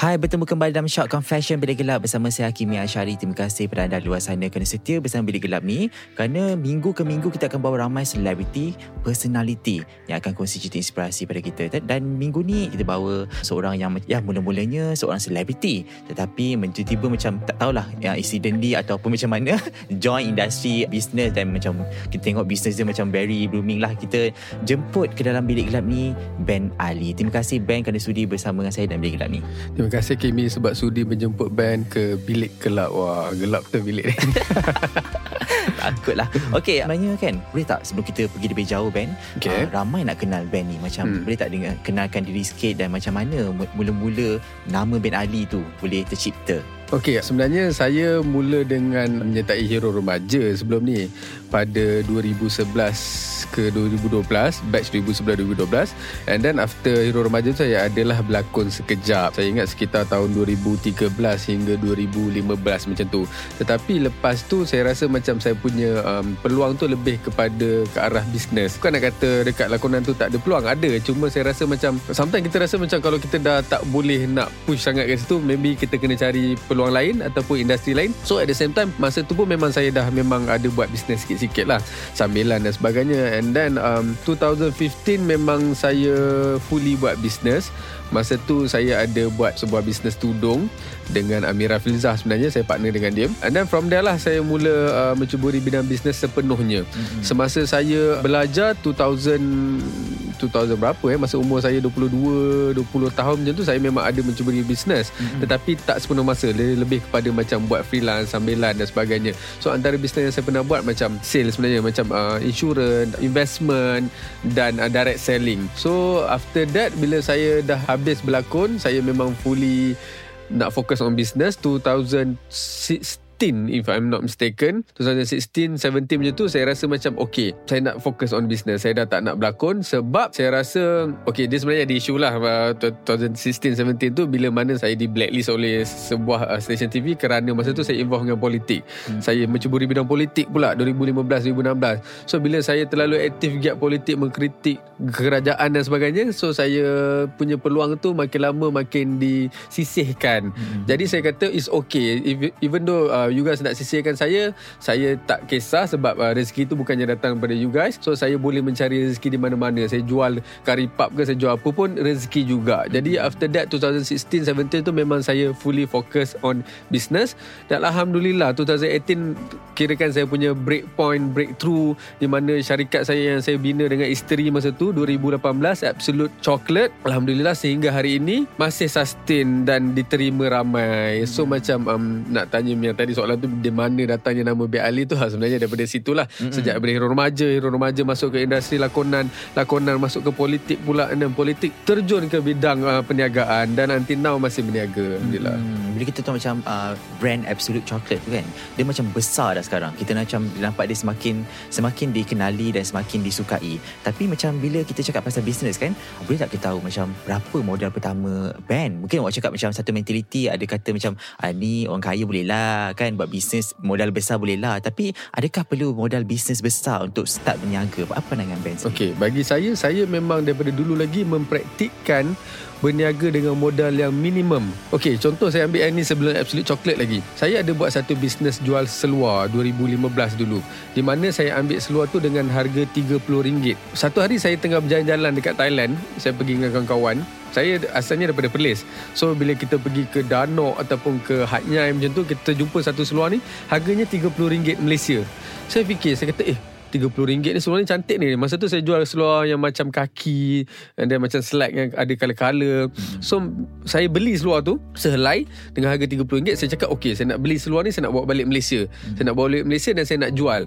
Hai, bertemu kembali dalam Shock Confession Bilik Gelap bersama saya Hakimi Ashari. Terima kasih kepada anda luar sana kerana setia bersama Bilik Gelap ni. Kerana minggu ke minggu kita akan bawa ramai selebriti, personality yang akan kongsi cerita inspirasi pada kita. Dan minggu ni kita bawa seorang yang ya mula-mulanya seorang selebriti. Tetapi tiba-tiba macam tak tahulah yang incidentally ataupun macam mana join industri business dan macam kita tengok bisnes dia macam very blooming lah. Kita jemput ke dalam Bilik Gelap ni Ben Ali. Terima kasih Ben kerana sudi bersama dengan saya dalam Bilik Gelap ni. Terima Terima kasih Kimi sebab sudi menjemput band ke bilik gelap. Wah, gelap tu bilik ni. Takutlah. Okey, sebenarnya kan, boleh tak sebelum kita pergi lebih jauh band, okay. uh, ramai nak kenal band ni. Macam hmm. boleh tak dengar, kenalkan diri sikit dan macam mana mula-mula nama band Ali tu boleh tercipta? Okey, sebenarnya saya mula dengan menyertai hero remaja sebelum ni pada 2011 ke 2012, batch 2011-2012 and then after hero remaja tu saya adalah berlakon sekejap. Saya ingat sekitar tahun 2013 hingga 2015 macam tu. Tetapi lepas tu saya rasa macam saya punya um, peluang tu lebih kepada ke arah bisnes. Bukan nak kata dekat lakonan tu tak ada peluang, ada. Cuma saya rasa macam sometimes kita rasa macam kalau kita dah tak boleh nak push sangat ke situ, maybe kita kena cari peluang peluang lain ataupun industri lain. So at the same time masa tu pun memang saya dah memang ada buat bisnes sikit-sikit lah sambilan dan sebagainya. And then um, 2015 memang saya fully buat bisnes. Masa tu saya ada buat sebuah bisnes tudung dengan Amira Filzah sebenarnya saya partner dengan dia. And then from there lah saya mula uh, mencuburi bidang bisnes sepenuhnya. Mm-hmm. Semasa saya belajar 2000 2000 berapa eh masa umur saya 22 20 tahun macam tu saya memang ada mencuburi bisnes mm-hmm. tetapi tak sepenuh masa lebih kepada macam buat freelance sambilan dan sebagainya so antara bisnes yang saya pernah buat macam sales sebenarnya macam uh, insurance investment dan uh, direct selling so after that bila saya dah habis berlakon saya memang fully nak fokus on business 2016 2016 if I'm not mistaken. 2016 17 macam tu saya rasa macam okay saya nak fokus on business. Saya dah tak nak berlakon sebab saya rasa okay dia sebenarnya ada isu lah 2016 17 tu bila mana saya di blacklist oleh sebuah uh, station TV kerana masa tu saya involve dengan politik. Hmm. saya mencuburi bidang politik pula 2015 2016 so bila saya terlalu aktif giat politik mengkritik kerajaan dan sebagainya so saya punya peluang tu makin lama makin disisihkan. Hmm. jadi saya kata it's okay even though uh, you guys nak sisihkan saya. Saya tak kisah sebab uh, rezeki tu bukannya datang daripada you guys. So saya boleh mencari rezeki di mana-mana. Saya jual kari pub ke saya jual apa pun rezeki juga. Jadi after that 2016 17 tu memang saya fully focus on business. Dan alhamdulillah 2018 kirakan saya punya break point breakthrough di mana syarikat saya yang saya bina dengan isteri masa tu 2018 Absolute Chocolate. Alhamdulillah sehingga hari ini masih sustain dan diterima ramai. So hmm. macam um, nak tanya yang tadi soalan tu di mana datangnya nama Bik Ali tu ha, sebenarnya daripada situlah mm-hmm. sejak daripada hero remaja hero remaja masuk ke industri lakonan lakonan masuk ke politik pula dan politik terjun ke bidang uh, perniagaan dan nanti now masih berniaga alhamdulillah mm-hmm. Bila kita tahu macam uh, brand Absolute Chocolate tu kan dia macam besar dah sekarang. Kita macam nampak dia semakin semakin dikenali dan semakin disukai. Tapi macam bila kita cakap pasal bisnes kan boleh tak kita tahu macam berapa modal pertama brand mungkin awak cakap macam satu mentality ada kata macam ah, ni orang kaya boleh lah kan buat bisnes modal besar boleh lah. Tapi adakah perlu modal bisnes besar untuk start berniaga? Apa pandangan Ben Okey bagi saya saya memang daripada dulu lagi mempraktikkan berniaga dengan modal yang minimum. Okey, contoh saya ambil yang ni sebelum Absolute Chocolate lagi. Saya ada buat satu bisnes jual seluar 2015 dulu. Di mana saya ambil seluar tu dengan harga RM30. Satu hari saya tengah berjalan-jalan dekat Thailand. Saya pergi dengan kawan-kawan. Saya asalnya daripada Perlis. So bila kita pergi ke Danok ataupun ke Hat Nyai macam tu, kita jumpa satu seluar ni, harganya RM30 Malaysia. Saya fikir, saya kata, eh RM30 ni seluar ni cantik ni. Masa tu saya jual seluar yang macam kaki then macam slack yang ada color-color. So saya beli seluar tu sehelai dengan harga RM30. Saya cakap okey saya nak beli seluar ni saya nak bawa balik Malaysia. Saya nak bawa balik Malaysia dan saya nak jual.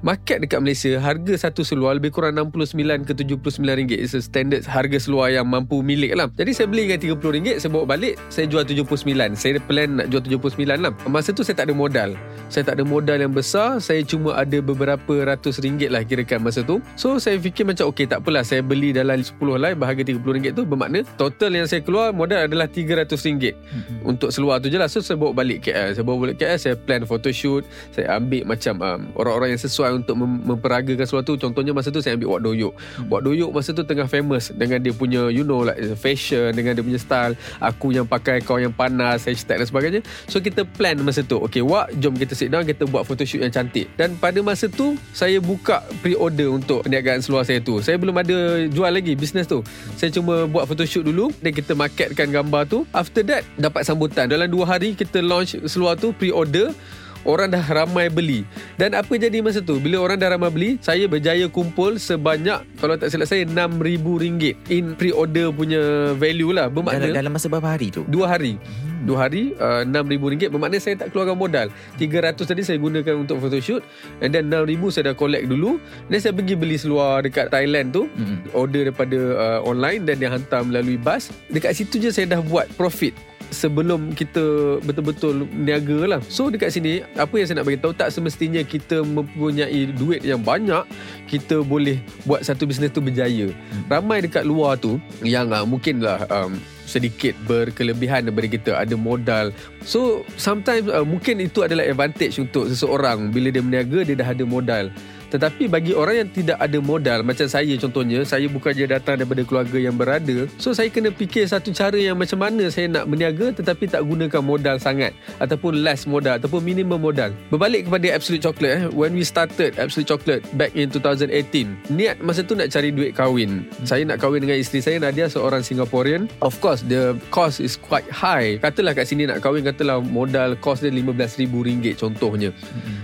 Market dekat Malaysia harga satu seluar lebih kurang 69 ke 79 ringgit. It's a standard harga seluar yang mampu milik lah. Jadi saya beli dengan 30 ringgit, saya bawa balik, saya jual 79. Saya plan nak jual 79 lah. Masa tu saya tak ada modal. Saya tak ada modal yang besar, saya cuma ada beberapa ratus ringgit lah kirakan masa tu. So saya fikir macam okey tak apalah saya beli dalam 10 lah berharga 30 ringgit tu bermakna total yang saya keluar modal adalah 300 ringgit. Untuk seluar tu je lah. So saya bawa balik KL. Saya bawa balik KL, saya plan photoshoot, saya ambil macam um, orang-orang yang sesuai untuk mem- memperagakan sesuatu. Contohnya masa tu saya ambil Wak Doyok. Wak Doyok masa tu tengah famous dengan dia punya you know like fashion dengan dia punya style. Aku yang pakai kau yang panas hashtag dan sebagainya. So kita plan masa tu. Okay Wak jom kita sit down kita buat photoshoot yang cantik. Dan pada masa tu saya buka pre-order untuk perniagaan seluar saya tu. Saya belum ada jual lagi bisnes tu. Saya cuma buat photoshoot dulu dan kita marketkan gambar tu. After that dapat sambutan. Dalam dua hari kita launch seluar tu pre-order Orang dah ramai beli. Dan apa jadi masa tu? Bila orang dah ramai beli Saya berjaya kumpul sebanyak Kalau tak silap saya RM6,000 In pre-order punya value lah. Dalam, Bermakna dalam masa berapa hari tu? Dua hari. Dua hari uh, RM6,000 Bermakna saya tak keluarkan modal. 300 tadi saya gunakan untuk photoshoot And then RM6,000 saya dah collect dulu. Dan saya pergi beli seluar dekat Thailand tu Mm-mm. Order daripada uh, online Dan dia hantar melalui bas. Dekat situ je saya dah buat profit sebelum kita betul-betul niaga lah. So dekat sini apa yang saya nak bagi tahu tak semestinya kita mempunyai duit yang banyak kita boleh buat satu bisnes tu berjaya. Ramai dekat luar tu yang uh, mungkinlah um, sedikit berkelebihan daripada kita ada modal. So sometimes uh, mungkin itu adalah advantage untuk seseorang bila dia berniaga dia dah ada modal. Tetapi bagi orang yang tidak ada modal Macam saya contohnya Saya bukannya datang daripada keluarga yang berada. So saya kena fikir satu cara yang macam mana Saya nak berniaga Tetapi tak gunakan modal sangat. Ataupun less modal Ataupun minimum modal. Berbalik kepada Absolute Chocolate eh, When we started Absolute Chocolate Back in 2018 Niat masa tu nak cari duit kahwin. Saya nak kahwin dengan isteri saya Nadia seorang Singaporean. Of course the cost is quite high. Katalah kat sini nak kahwin Katalah modal cost dia RM15,000 contohnya.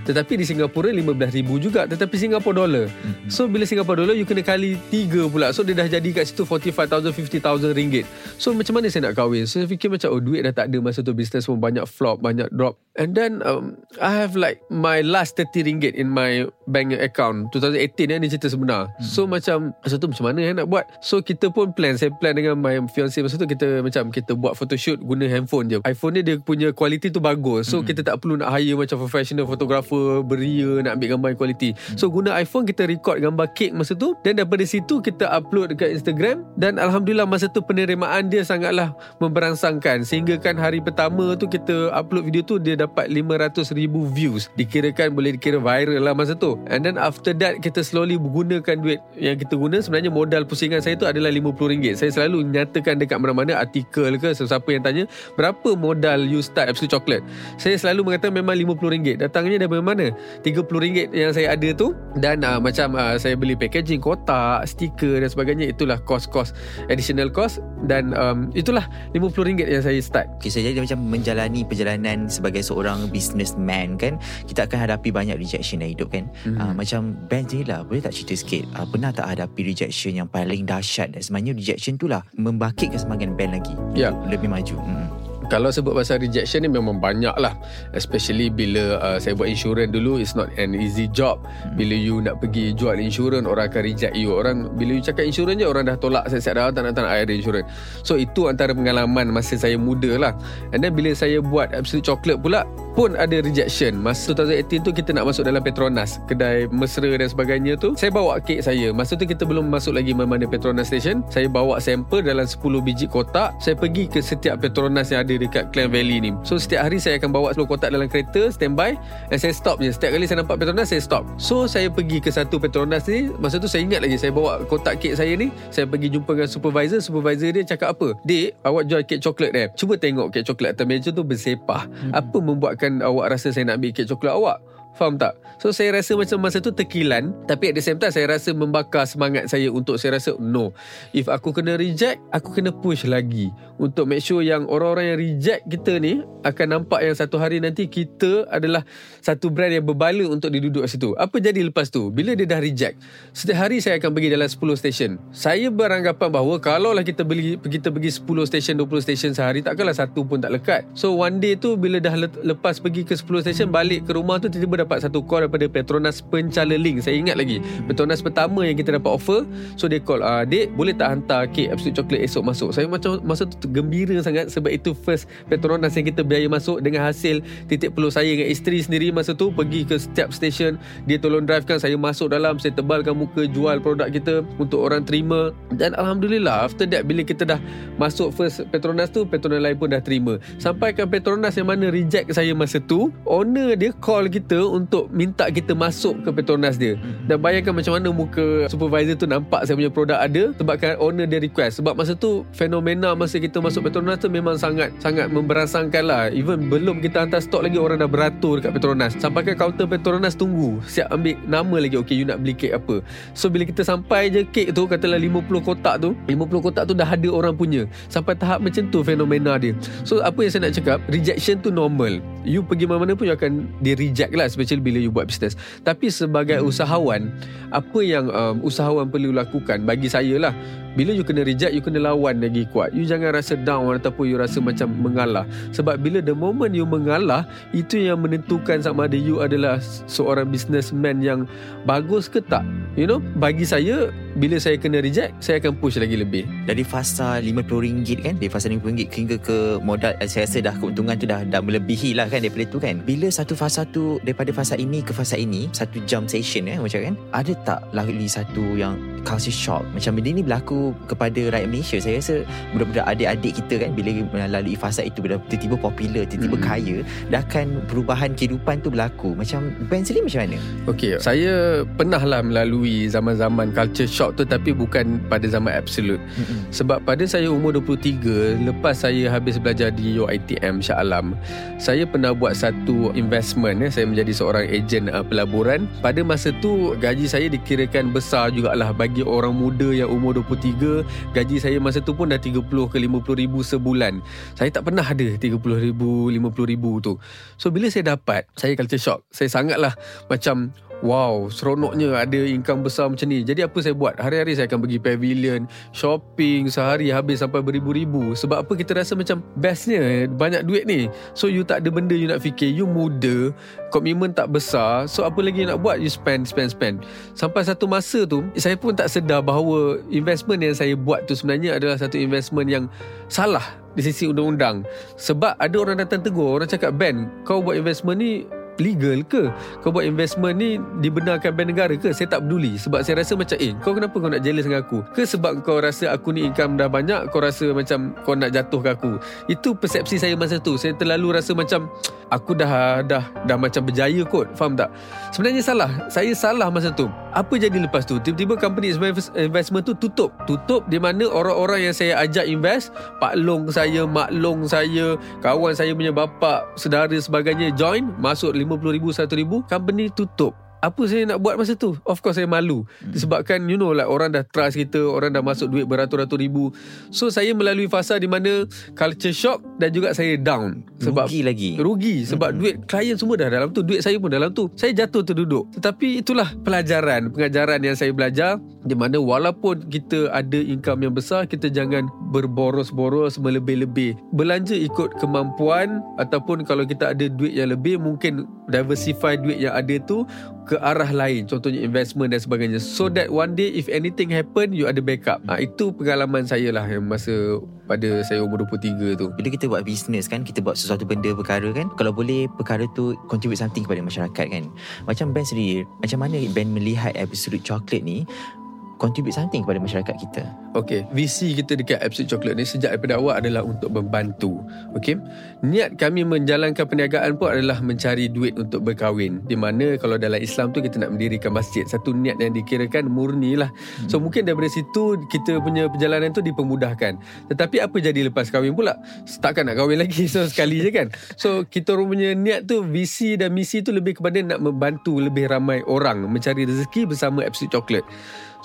Tetapi di Singapura RM15,000 juga. Tetapi Singapore dollar. So bila Singapore dollar You kena kali 3 pula. So dia dah jadi kat situ 45,000 50,000 ringgit. So macam mana saya nak kahwin? So saya fikir macam Oh duit dah tak ada Masa tu business pun banyak flop Banyak drop. And then um, I have like My last 30 ringgit In my bank account. 2018 eh, ni cerita sebenar. So macam Masa tu macam mana eh, nak buat? So kita pun plan. Saya plan dengan my fiancé Masa tu kita macam Kita buat photoshoot Guna handphone je. iPhone ni dia punya Quality tu bagus. So kita tak perlu nak hire Macam professional photographer Beria Nak ambil gambar yang quality. So guna iPhone Kita record gambar kek masa tu. Dan daripada situ Kita upload dekat Instagram. Dan Alhamdulillah masa tu Penerimaan dia sangatlah Memberangsangkan. Sehingga kan hari pertama tu Kita upload video tu Dia dapat 500 ribu views. Dikirakan boleh dikira viral lah masa tu. And then after that Kita slowly gunakan duit Yang kita guna. Sebenarnya modal pusingan saya tu adalah RM50 Saya selalu nyatakan dekat mana-mana Artikel ke Siapa yang tanya Berapa modal you start Absolute Chocolate? Saya selalu mengatakan memang RM50 Datangnya dari mana? RM30 yang saya ada tu Dan uh, macam uh, saya beli packaging Kotak Stiker dan sebagainya Itulah cost-cost Additional cost Dan um, itulah RM50 yang saya start Okay, so jadi macam menjalani perjalanan sebagai seorang businessman kan kita akan hadapi banyak rejection dalam hidup kan Mhm. mm. uh, macam Ben lah boleh tak cerita sikit uh, pernah tak hadapi rejection yang paling dahsyat dan sebenarnya rejection tu lah membangkitkan semangat Ben lagi Ya. lebih maju mm. Kalau sebut pasal rejection ni memang banyak lah Especially bila uh, saya buat insurans dulu It's not an easy job. Bila you nak pergi jual insurans Orang akan reject you. Orang Bila you cakap insurans je Orang dah tolak. Saya dah tak nak, tak nak ada insurans So itu antara pengalaman Masa saya muda lah. And then bila saya buat Absolute Chocolate pula Pun ada rejection. Masa 2018 tu Kita nak masuk dalam Petronas Kedai mesra dan sebagainya tu. Saya bawa kek saya. Masa tu kita belum masuk lagi Mana Petronas Station. Saya bawa sampel Dalam 10 biji kotak. Saya pergi ke setiap Petronas yang ada dekat Klang Valley ni. So setiap hari saya akan bawa 10 kotak dalam kereta standby dan saya stop je. Setiap kali saya nampak Petronas saya stop. So saya pergi ke satu Petronas ni, masa tu saya ingat lagi saya bawa kotak kek saya ni, saya pergi jumpa dengan supervisor, supervisor dia cakap apa? Dek, awak jual kek coklat eh. Cuba tengok kek coklat atas meja tu bersepah. Hmm. Apa membuatkan awak rasa saya nak ambil kek coklat awak? Faham tak? So saya rasa macam masa tu tekilan Tapi at the same time Saya rasa membakar semangat saya Untuk saya rasa No If aku kena reject Aku kena push lagi Untuk make sure yang Orang-orang yang reject kita ni Akan nampak yang satu hari nanti Kita adalah Satu brand yang berbala Untuk diduduk kat situ Apa jadi lepas tu? Bila dia dah reject Setiap hari saya akan pergi dalam 10 station Saya beranggapan bahawa Kalau lah kita beli Kita pergi 10 station 20 station sehari Takkanlah satu pun tak lekat So one day tu Bila dah lepas pergi ke 10 station Balik ke rumah tu Tiba-tiba dapat satu call daripada Petronas Pencala Link. Saya ingat lagi Petronas pertama yang kita dapat offer. So dia call ah, Dek boleh tak hantar kek Absolute Chocolate esok masuk? Saya macam masa tu gembira sangat Sebab itu first Petronas yang kita biaya masuk Dengan hasil titik peluh saya dengan isteri sendiri Masa tu. Pergi ke setiap stesen Dia tolong drive kan Saya masuk dalam Saya tebalkan muka Jual produk kita Untuk orang terima. Dan Alhamdulillah After that Bila kita dah Masuk first Petronas tu Petronas lain pun dah terima. Sampai ke Petronas yang mana Reject saya masa tu Owner dia call kita Untuk minta kita masuk ke Petronas dia. Hmm. Dan bayangkan macam mana muka supervisor tu nampak saya punya produk ada Sebabkan owner dia request. Sebab masa tu fenomena masa kita masuk Petronas tu memang sangat sangat memberangsangkan lah. Even belum kita hantar stok lagi orang dah beratur dekat Petronas. Sampai ke kaunter Petronas tunggu Siap ambil nama lagi. Okay you nak beli kek apa? So bila kita sampai je kek tu Katalah 50 kotak tu 50 kotak tu dah ada orang punya. Sampai tahap macam tu fenomena dia. So apa yang saya nak cakap Rejection tu normal. You pergi mana-mana pun You akan di reject lah Especially bila you buat bisnes. Tapi sebagai usahawan Apa yang um, usahawan perlu lakukan? Bagi saya lah bila you kena reject You kena lawan lagi kuat. You jangan rasa down Ataupun you rasa macam mengalah. Sebab bila the moment you mengalah Itu yang menentukan Sama ada you adalah Seorang businessman yang Bagus ke tak. You know Bagi saya Bila saya kena reject Saya akan push lagi lebih. Dari fasa RM50 kan? Dari fasa RM50 Hingga ke modal eh, Saya rasa dah keuntungan tu dah, dah melebihi lah kan Daripada tu kan? Bila satu fasa tu Daripada fasa ini ke fasa ini Satu jam session eh Macam kan? Ada tak lagi satu yang Culture shock? Macam benda ni berlaku kepada rakyat Malaysia saya rasa budak-budak adik-adik kita kan bila melalui fasa itu bila tiba-tiba popular tiba-tiba hmm. kaya dah akan perubahan kehidupan tu berlaku macam Ben sendiri macam mana Okey saya pernah lah melalui zaman-zaman culture shock tu tapi bukan pada zaman absolute hmm. sebab pada saya umur 23 lepas saya habis belajar di UiTM Shah Alam saya pernah buat satu investment eh. saya menjadi seorang ejen uh, pelaburan pada masa tu gaji saya dikirakan besar jugalah bagi orang muda yang umur 23 3 Gaji saya masa tu pun dah 30 ke 50 ribu sebulan. Saya tak pernah ada 30 ribu 50 ribu tu. So bila saya dapat Saya culture shock. Saya sangatlah Macam Wow, seronoknya ada income besar macam ni. Jadi apa saya buat? Hari-hari saya akan pergi pavilion, shopping, sehari habis sampai beribu-ribu. Sebab apa kita rasa macam bestnya banyak duit ni. So you tak ada benda you nak fikir. You muda, komitmen tak besar. So apa lagi you nak buat? You spend, spend, spend. Sampai satu masa tu, saya pun tak sedar bahawa investment yang saya buat tu sebenarnya adalah satu investment yang salah di sisi undang-undang. Sebab ada orang datang tegur, orang cakap, Ben, kau buat investment ni legal ke? Kau buat investment ni dibenarkan bank negara ke? Saya tak peduli sebab saya rasa macam eh kau kenapa kau nak jealous dengan aku? Ke sebab kau rasa aku ni income dah banyak kau rasa macam kau nak jatuh ke aku? Itu persepsi saya masa tu. Saya terlalu rasa macam aku dah dah dah macam berjaya kot. Faham tak? Sebenarnya salah. Saya salah masa tu. Apa jadi lepas tu? Tiba-tiba company investment tu tutup. Tutup di mana orang-orang yang saya ajak invest pak long saya mak long saya kawan saya punya bapa saudara sebagainya join masuk RM50,000, RM100,000 Company tutup apa saya nak buat masa tu? Of course saya malu. Hmm. Disebabkan you know like Orang dah trust kita Orang dah masuk duit beratus-ratus ribu. So saya melalui fasa di mana Culture shock Dan juga saya down. Sebab Rugi lagi. Rugi. Sebab hmm. duit klien semua dah dalam tu. Duit saya pun dalam tu. Saya jatuh terduduk. Tetapi itulah pelajaran. Pengajaran yang saya belajar Di mana walaupun kita ada income yang besar Kita jangan berboros-boros Melebih-lebih. Belanja ikut kemampuan Ataupun kalau kita ada duit yang lebih Mungkin diversify duit yang ada tu ke arah lain contohnya investment dan sebagainya. So that one day if anything happen you ada backup. Ha, itu pengalaman saya lah yang masa pada saya umur 23 tu. Bila kita buat bisnes kan kita buat sesuatu benda perkara kan kalau boleh perkara tu contribute something kepada masyarakat kan. Macam Ben sendiri macam mana Ben melihat episode coklat ni contribute something kepada masyarakat kita. Okey, visi kita dekat Absolute Chocolate ni sejak daripada awal adalah untuk membantu. Okey. Niat kami menjalankan perniagaan pun adalah mencari duit untuk berkahwin. Di mana kalau dalam Islam tu kita nak mendirikan masjid, satu niat yang dikirakan murni lah. So mungkin daripada situ kita punya perjalanan tu dipermudahkan. Tetapi apa jadi lepas kahwin pula? Takkan nak kahwin lagi so sekali je kan. So kita orang punya niat tu visi dan misi tu lebih kepada nak membantu lebih ramai orang mencari rezeki bersama Absolute Chocolate.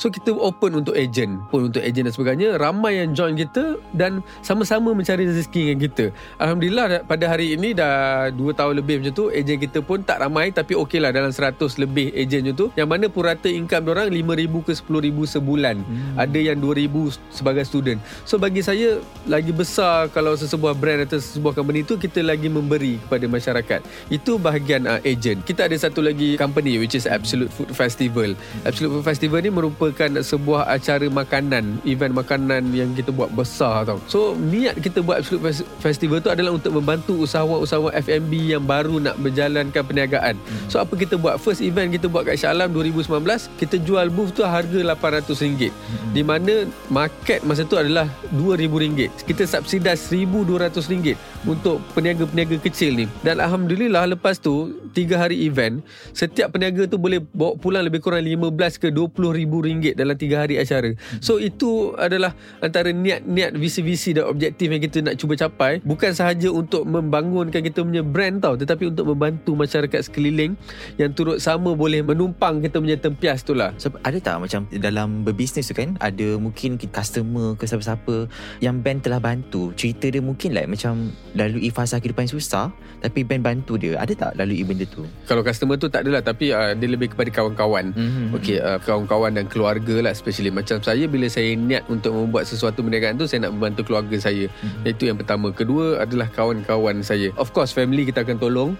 So kita open untuk agent Pun untuk agent dan sebagainya. Ramai yang join kita Dan sama-sama mencari rezeki dengan kita. Alhamdulillah pada hari ini Dah 2 tahun lebih macam tu Agent kita pun tak ramai Tapi okey lah Dalam 100 lebih agent macam tu. Yang mana purata income orang 5,000 ke 10,000 sebulan. Hmm. Ada yang 2,000 sebagai student. So bagi saya Lagi besar Kalau sesebuah brand Atau sesebuah company tu Kita lagi memberi kepada masyarakat. Itu bahagian uh, agent. Kita ada satu lagi company Which is Absolute Food Festival. Absolute Food Festival ni merupakan merupakan sebuah acara makanan, event makanan yang kita buat besar tau. So niat kita buat Absolute Festival tu adalah untuk membantu usahawan-usahawan F&B yang baru nak berjalankan perniagaan. Hmm. So apa kita buat? First event kita buat kat Shah Alam 2019, kita jual booth tu harga RM800. Hmm. Di mana market masa tu adalah RM2,000. Kita subsidize RM1,200 untuk peniaga-peniaga kecil ni. Dan Alhamdulillah lepas tu, 3 hari event, setiap peniaga tu boleh bawa pulang lebih kurang 15 ke 20 ribu ringgit dalam 3 hari acara. So itu adalah antara niat-niat visi-visi dan objektif yang kita nak cuba capai bukan sahaja untuk membangunkan kita punya brand tau tetapi untuk membantu masyarakat sekeliling yang turut sama boleh menumpang kita punya tempias tu lah. So, ada tak macam dalam berbisnes tu kan ada mungkin customer ke siapa-siapa yang band telah bantu cerita dia mungkin like macam lalui fasa kehidupan susah tapi band bantu dia ada tak lalui benda tu? Kalau customer tu tak adalah tapi uh, dia lebih kepada kawan-kawan. Mm-hmm. Okay, uh, kawan-kawan dan keluarga lah especially macam saya bila saya niat untuk membuat sesuatu perniagaan tu saya nak membantu keluarga saya mm-hmm. itu yang pertama kedua adalah kawan-kawan saya of course family kita akan tolong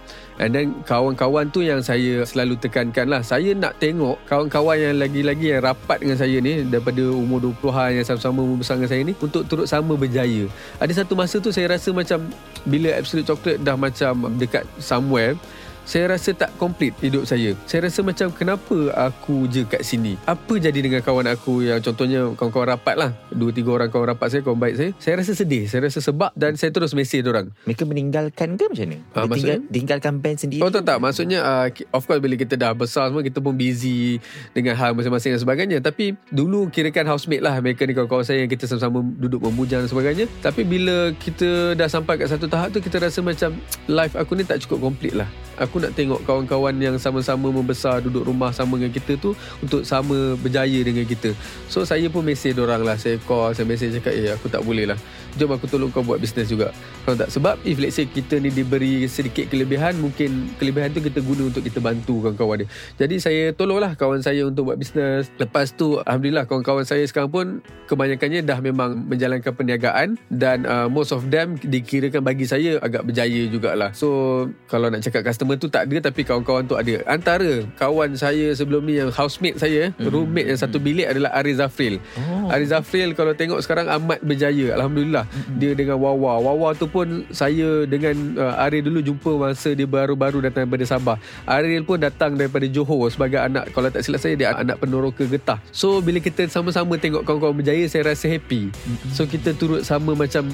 and then kawan-kawan tu yang saya selalu tekankan lah. Saya nak tengok kawan-kawan yang lagi-lagi yang rapat dengan saya ni daripada umur 20-an yang sama-sama membesar dengan saya ni untuk turut sama berjaya. Ada satu masa tu saya rasa macam bila Absolute Chocolate dah macam dekat somewhere saya rasa tak komplit hidup saya. Saya rasa macam kenapa aku je kat sini? Apa jadi dengan kawan aku yang contohnya kawan-kawan rapat lah. Dua tiga orang kawan rapat saya, kawan baik saya. Saya rasa sedih. Saya rasa sebab dan saya terus mesej orang. Mereka meninggalkan ke macam mana? Uh, maksudnya? Tinggal, tinggalkan band sendiri? Oh tak tak. Maksudnya uh, of course bila kita dah besar semua kita pun busy dengan hal masing-masing dan sebagainya. Tapi dulu kirakan housemate lah mereka ni kawan-kawan saya yang kita sama-sama duduk memujang dan sebagainya. Tapi bila kita dah sampai kat satu tahap tu kita rasa macam life aku ni tak cukup komplit lah aku nak tengok kawan-kawan yang sama-sama membesar duduk rumah sama dengan kita tu untuk sama berjaya dengan kita. So saya pun mesej orang lah. Saya call, saya mesej cakap eh aku tak boleh lah. Jom aku tolong kau buat bisnes juga. Kalau tak sebab if let's say kita ni diberi sedikit kelebihan mungkin kelebihan tu kita guna untuk kita bantu kawan-kawan dia. Jadi saya tolonglah kawan saya untuk buat bisnes. Lepas tu alhamdulillah kawan-kawan saya sekarang pun kebanyakannya dah memang menjalankan perniagaan dan uh, most of them dikirakan bagi saya agak berjaya jugalah. So kalau nak cakap customer tu tak ada tapi kawan-kawan tu ada. Antara kawan saya sebelum ni yang housemate saya, hmm. roommate yang satu bilik adalah Ariz Zafril. Oh. Ariz Zafril kalau tengok sekarang amat berjaya. Alhamdulillah. Hmm. Dia dengan Wawa. Wawa tu pun saya dengan uh, Ariel dulu jumpa masa dia baru-baru datang daripada Sabah. Ariel pun datang daripada Johor sebagai anak kalau tak silap saya dia anak peneroka getah. So bila kita sama-sama tengok kawan-kawan berjaya saya rasa happy. Hmm. So kita turut sama macam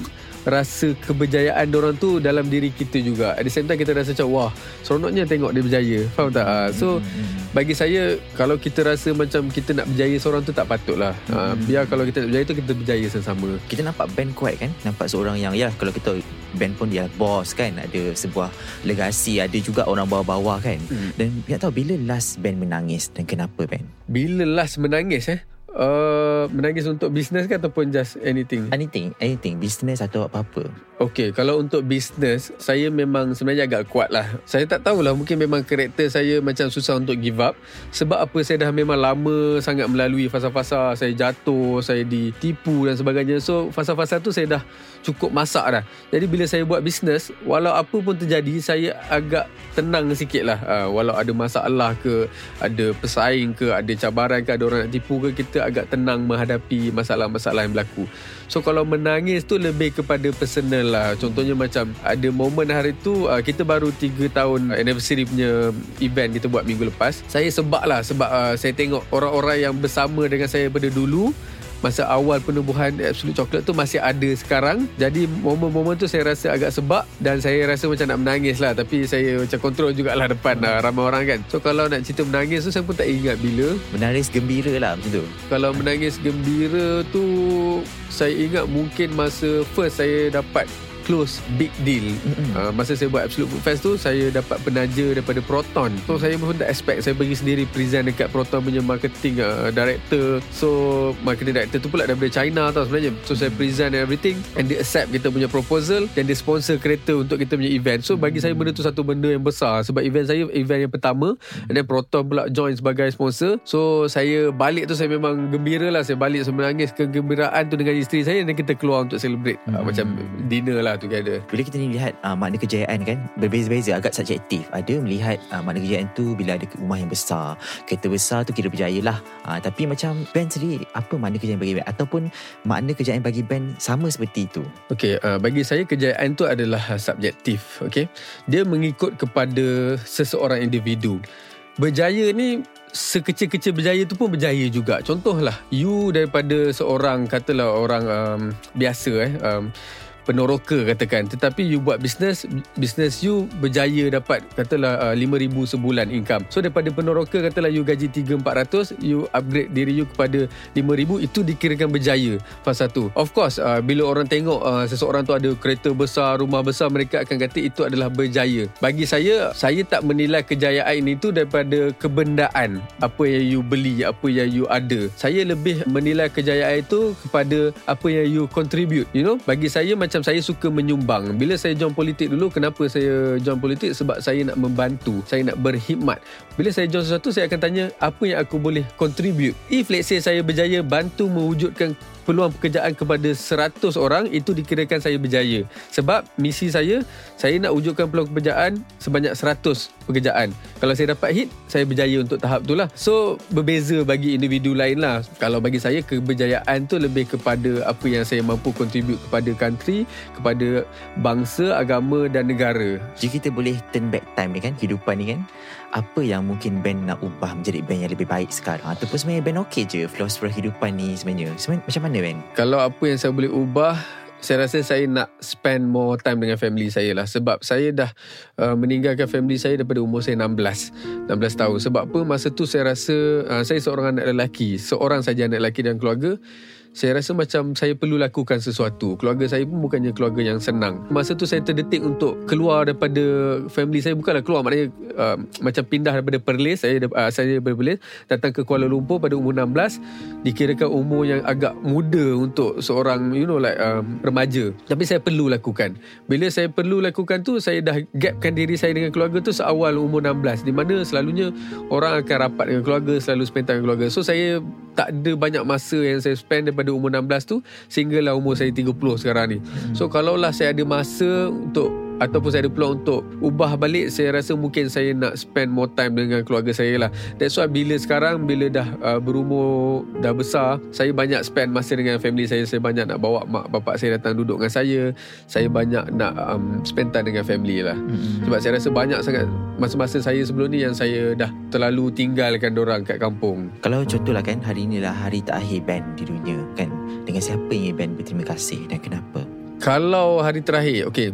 rasa keberjayaan orang tu dalam diri kita juga. At the same time kita rasa macam wah, seronoknya tengok dia berjaya. Faham tak? Hmm. So bagi saya kalau kita rasa macam kita nak berjaya seorang tu tak patutlah. Ah, hmm. biar kalau kita nak berjaya tu kita berjaya sama-sama. Kita nampak band kuat kan? Nampak seorang yang ya kalau kita band pun dia boss kan ada sebuah legasi ada juga orang bawah-bawah kan hmm. dan tak tahu bila last band menangis dan kenapa band bila last menangis eh Uh, menangis untuk bisnes ke ataupun just anything? Anything, anything. Bisnes atau apa-apa. Okay, kalau untuk bisnes, saya memang sebenarnya agak kuat lah. Saya tak tahulah, mungkin memang karakter saya macam susah untuk give up. Sebab apa, saya dah memang lama sangat melalui fasa-fasa. Saya jatuh, saya ditipu dan sebagainya. So, fasa-fasa tu saya dah cukup masak dah. Jadi bila saya buat bisnes, walau apa pun terjadi, saya agak tenang sikit lah. Uh, walau ada masalah ke, ada pesaing ke, ada cabaran ke, ada orang nak tipu ke, kita kita agak tenang menghadapi masalah-masalah yang berlaku. So kalau menangis tu lebih kepada personal lah. Contohnya macam ada momen hari tu uh, kita baru 3 tahun anniversary punya event kita buat minggu lepas. Saya sebab lah sebab uh, saya tengok orang-orang yang bersama dengan saya pada dulu masa awal penubuhan Absolute Chocolate tu masih ada sekarang. Jadi momen-momen tu saya rasa agak sebab dan saya rasa macam nak menangis lah. Tapi saya macam kontrol jugalah depan uh, ramai orang kan. So kalau nak cerita menangis tu saya pun tak ingat bila. Menangis gembira lah macam tu. Kalau menangis gembira tu saya ingat mungkin masa first saya dapat close big deal. Mm-hmm. Uh, masa saya buat Absolute Food Fest tu saya dapat penaja daripada Proton. So saya pun tak expect saya pergi sendiri present dekat Proton punya marketing uh, director. So marketing director tu pula daripada China tau sebenarnya. So saya present and everything and dia accept kita punya proposal dan dia sponsor kereta untuk kita punya event. So bagi saya benda tu satu benda yang besar sebab event saya event yang pertama and then Proton pula join sebagai sponsor. So saya balik tu saya memang gembira lah. Saya balik saya menangis kegembiraan tu dengan isteri saya dan kita keluar untuk celebrate uh, macam dinner lah together. Bila kita ni lihat uh, makna kejayaan kan berbeza-beza agak subjektif. Ada melihat uh, makna kejayaan tu bila ada rumah yang besar. Kereta besar tu kira berjaya lah. Uh, tapi macam band sendiri apa makna kejayaan bagi band ataupun makna kejayaan bagi band sama seperti itu. Okay, uh, bagi saya kejayaan tu adalah subjektif. Okay, dia mengikut kepada seseorang individu. Berjaya ni sekecil-kecil berjaya tu pun berjaya juga. Contohlah, you daripada seorang katalah orang um, biasa eh um, penoroka katakan. Tetapi you buat bisnes bisnes you berjaya dapat katalah uh, 5000 sebulan income. So daripada penoroka katalah you gaji 3400 you upgrade diri you kepada 5000 itu dikirakan berjaya fasa satu. Of course uh, bila orang tengok uh, seseorang tu ada kereta besar rumah besar mereka akan kata itu adalah berjaya. Bagi saya saya tak menilai kejayaan itu daripada kebendaan apa yang you beli apa yang you ada. Saya lebih menilai kejayaan itu kepada apa yang you contribute you know. Bagi saya macam macam saya suka menyumbang. Bila saya join politik dulu, kenapa saya join politik? Sebab saya nak membantu, saya nak berkhidmat. Bila saya join sesuatu, saya akan tanya apa yang aku boleh contribute. If let's say saya berjaya bantu mewujudkan peluang pekerjaan kepada 100 orang itu dikirakan saya berjaya sebab misi saya saya nak wujudkan peluang pekerjaan sebanyak 100 pekerjaan. Kalau saya dapat hit saya berjaya untuk tahap tu lah. So berbeza bagi individu lain lah. Kalau bagi saya keberjayaan tu lebih kepada apa yang saya mampu contribute kepada country kepada bangsa agama dan negara. Jika kita boleh turn back time ni kan kehidupan ni kan? Apa yang mungkin band nak ubah menjadi band yang lebih baik sekarang? Ataupun sebenarnya band okey je filosofi kehidupan ni sebenarnya. Sebenarnya macam mana band kalau apa yang saya boleh ubah saya rasa saya nak spend more time dengan family saya lah. Sebab saya dah uh, meninggalkan family saya daripada umur saya 16 16 tahun. Sebab apa? Masa tu saya rasa uh, saya seorang anak lelaki. Seorang saja anak lelaki dalam keluarga saya rasa macam saya perlu lakukan sesuatu. Keluarga saya pun bukannya keluarga yang senang. Masa tu saya terdetik untuk keluar daripada family saya. Bukanlah keluar, maknanya uh, macam pindah daripada Perlis. Saya, uh, saya daripada Perlis, datang ke Kuala Lumpur pada umur 16. Dikirakan umur yang agak muda untuk seorang, you know, like um, remaja. Tapi saya perlu lakukan. Bila saya perlu lakukan tu, saya dah gapkan diri saya dengan keluarga tu seawal umur 16. Di mana selalunya orang akan rapat dengan keluarga, selalu spend time dengan keluarga. So saya tak ada banyak masa yang saya spend daripada umur 16 tu sehinggalah umur saya 30 sekarang ni. Hmm. So kalaulah saya ada masa untuk ataupun saya ada peluang untuk ubah balik saya rasa mungkin saya nak spend more time dengan keluarga saya lah. That's why bila sekarang bila dah uh, berumur dah besar saya banyak spend masa dengan family saya. Saya banyak nak bawa mak bapak saya datang duduk dengan saya. Saya banyak nak um, spend time dengan family lah. Mm-hmm. sebab saya rasa banyak sangat masa-masa saya sebelum ni yang saya dah terlalu tinggalkan orang kat kampung. Kalau contohlah kan hari inilah hari terakhir band di dunia kan. Dengan siapa yang band berterima kasih dan kenapa? Kalau hari terakhir okay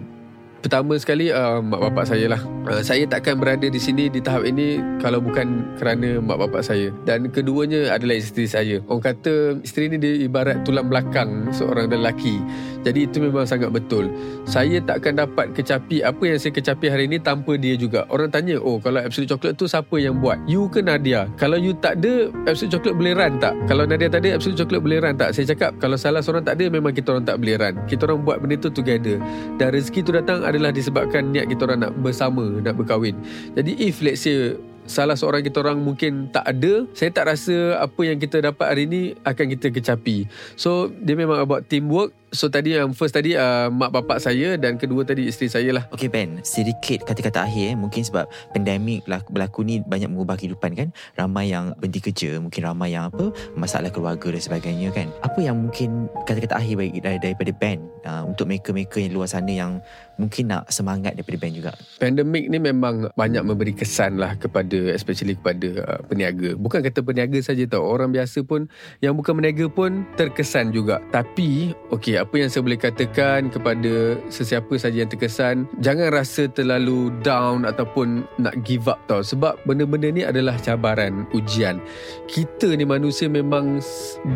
pertama sekali uh, mak bapak saya lah. Uh, saya takkan berada di sini di tahap ini kalau bukan kerana mak bapak saya. Dan keduanya adalah isteri saya. Orang kata isteri ni dia ibarat tulang belakang seorang lelaki. Jadi itu memang sangat betul. Saya takkan dapat kecapi apa yang saya kecapi hari ini tanpa dia juga. Orang tanya, oh kalau Absolute Chocolate tu siapa yang buat? You ke Nadia? Kalau you tak ada, Absolute Chocolate boleh run tak? Kalau Nadia tak ada, Absolute Chocolate boleh run tak? Saya cakap, kalau salah seorang tak ada, memang kita orang tak boleh run. Kita orang buat benda tu together. Dan rezeki tu datang adalah disebabkan niat kita orang nak bersama, nak berkahwin. Jadi if let's say salah seorang kita orang mungkin tak ada, saya tak rasa apa yang kita dapat hari ini akan kita kecapi. So dia memang about teamwork. So tadi yang first tadi uh, mak bapak saya dan kedua tadi isteri saya lah. Okay Ben, sedikit kata-kata akhir eh. Mungkin sebab pandemik berlaku, berlaku ni banyak mengubah kehidupan kan. Ramai yang berhenti kerja, mungkin ramai yang apa, masalah keluarga dan sebagainya kan. Apa yang mungkin kata-kata akhir bagi daripada Ben uh, untuk mereka-mereka yang luar sana yang mungkin nak semangat daripada Ben juga. Pandemik ni memang banyak memberi kesan lah kepada especially kepada uh, peniaga. Bukan kata peniaga saja tau. Orang biasa pun yang bukan peniaga pun terkesan juga. Tapi okey apa yang saya boleh katakan kepada sesiapa saja yang terkesan jangan rasa terlalu down ataupun nak give up tau. Sebab benda-benda ni adalah cabaran, ujian. Kita ni manusia memang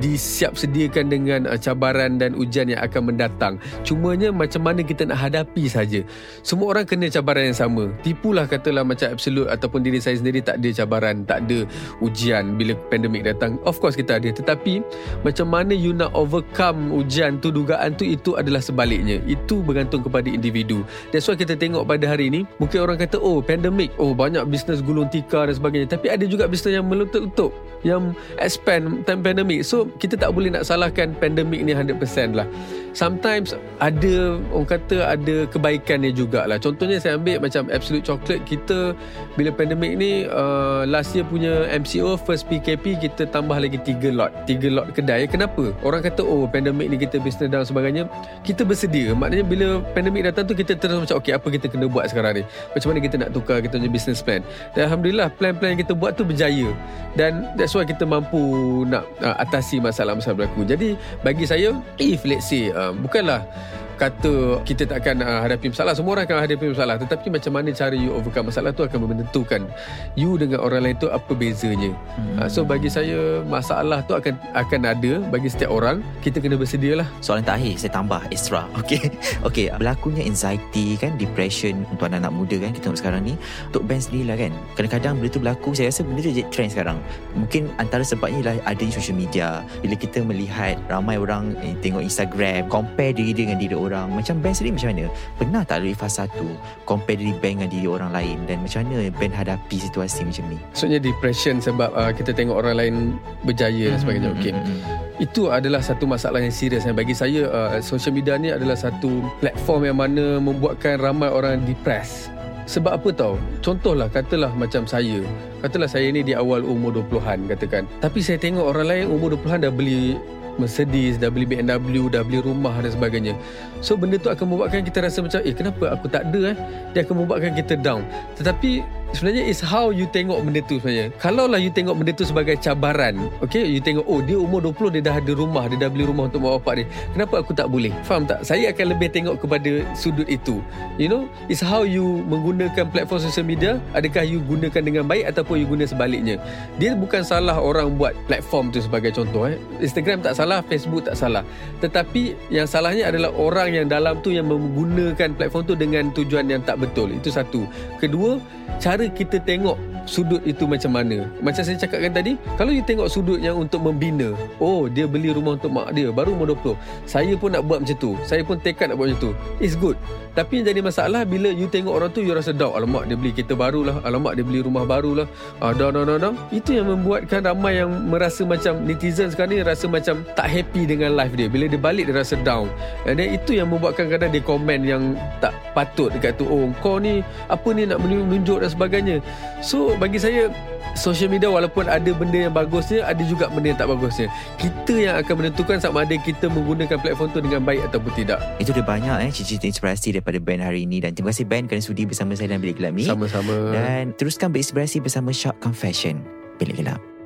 disiap sediakan dengan uh, cabaran dan ujian yang akan mendatang. Cumanya macam mana kita nak hadapi saja. Semua orang kena cabaran yang sama. Tipulah katalah macam absolute ataupun diri saya sendiri tak ada cabaran, tak ada ujian bila pandemik datang. Of course kita ada. Tetapi macam mana you nak overcome ujian tu, dugaan tu itu adalah sebaliknya. Itu bergantung kepada individu. That's why kita tengok pada hari ini, mungkin orang kata oh pandemik, oh banyak bisnes gulung tikar dan sebagainya. Tapi ada juga bisnes yang meletup-letup yang expand time pandemic. So kita tak boleh nak salahkan pandemik ni 100% lah. Sometimes ada orang kata ada kebaikannya jugalah. Contohnya saya ambil macam Absolute Chocolate kita bila pandemik ni uh, last year punya MCO first PKP kita tambah lagi 3 lot. 3 lot kedai. Kenapa? Orang kata oh pandemik ni kita business down sebagainya. Kita bersedia. Maknanya bila pandemik datang tu kita terus macam okay apa kita kena buat sekarang ni? Macam mana kita nak tukar kita punya business plan? Dan alhamdulillah plan-plan yang kita buat tu berjaya. Dan that's why kita mampu nak uh, atasi masalah-masalah berlaku. Jadi bagi saya if let's say uh, bukanlah kata kita tak akan uh, hadapi masalah. Semua orang akan hadapi masalah. Tetapi macam mana cara you overcome masalah tu akan menentukan you dengan orang lain tu apa bezanya. Hmm. uh, so bagi saya masalah tu akan akan ada bagi setiap orang. Kita kena bersedia lah. Soalan terakhir saya tambah extra. Okay Okay berlakunya anxiety kan depression untuk anak-anak muda kan kita tengok sekarang ni untuk band sendiri lah kan. Kadang-kadang benda tu berlaku saya rasa benda tu jadi trend sekarang. Mungkin antara sebabnya lah ada social media. Bila kita melihat ramai orang eh, tengok Instagram compare diri dengan diri orang macam band sendiri macam mana? Pernah tak lalui fasa tu compare diri band dengan diri orang lain? Dan macam mana band hadapi situasi macam ni? Maksudnya depression sebab uh, kita tengok orang lain berjaya dan sebagainya. okey. itu adalah satu masalah yang serius. Yang bagi saya uh, social media ni adalah satu platform yang mana membuatkan ramai orang depres sebab apa tau? Contohlah katalah macam saya. Katalah saya ni di awal umur 20-an katakan. Tapi saya tengok orang lain umur 20-an dah beli Mercedes, dah beli BMW, dah beli rumah dan sebagainya. So benda tu akan membuatkan kita rasa macam eh kenapa aku tak ada eh? Dia akan membuatkan kita down. Tetapi sebenarnya is how you tengok benda tu sebenarnya. Kalau lah you tengok benda tu sebagai cabaran, okay, you tengok oh dia umur 20 dia dah ada rumah, dia dah beli rumah untuk mak bapak dia. Kenapa aku tak boleh? Faham tak? Saya akan lebih tengok kepada sudut itu. You know, is how you menggunakan platform social media, adakah you gunakan dengan baik ataupun you guna sebaliknya. Dia bukan salah orang buat platform tu sebagai contoh eh. Instagram tak salah, Facebook tak salah. Tetapi yang salahnya adalah orang yang dalam tu yang menggunakan platform tu dengan tujuan yang tak betul. Itu satu. Kedua, cara kita tengok sudut itu macam mana. Macam saya cakapkan tadi, kalau you tengok sudut yang untuk membina, oh dia beli rumah untuk mak dia baru umur 20. Saya pun nak buat macam tu. Saya pun tekad nak buat macam tu. It's good. Tapi yang jadi masalah bila you tengok orang tu you rasa down. Alamak dia beli kereta baru lah. Alamak dia beli rumah baru lah. Ah, down, down, down. Itu yang membuatkan ramai yang merasa macam netizen sekarang ni rasa macam tak happy dengan life dia. Bila dia balik dia rasa down. Dan itu yang membuatkan kadang dia komen yang tak patut dekat tu. Oh kau ni apa ni nak menunjuk dan sebagainya. So bagi saya social media walaupun ada benda yang bagusnya ada juga benda yang tak bagusnya. Kita yang akan menentukan sama ada kita menggunakan platform tu dengan baik ataupun tidak. Itu dia banyak eh cerita inspirasi daripada band hari ini. Dan terima kasih band kerana sudi bersama saya dalam Bilik Gelap ni. Sama-sama. Dan teruskan berinspirasi bersama Shock Confession Bilik Gelap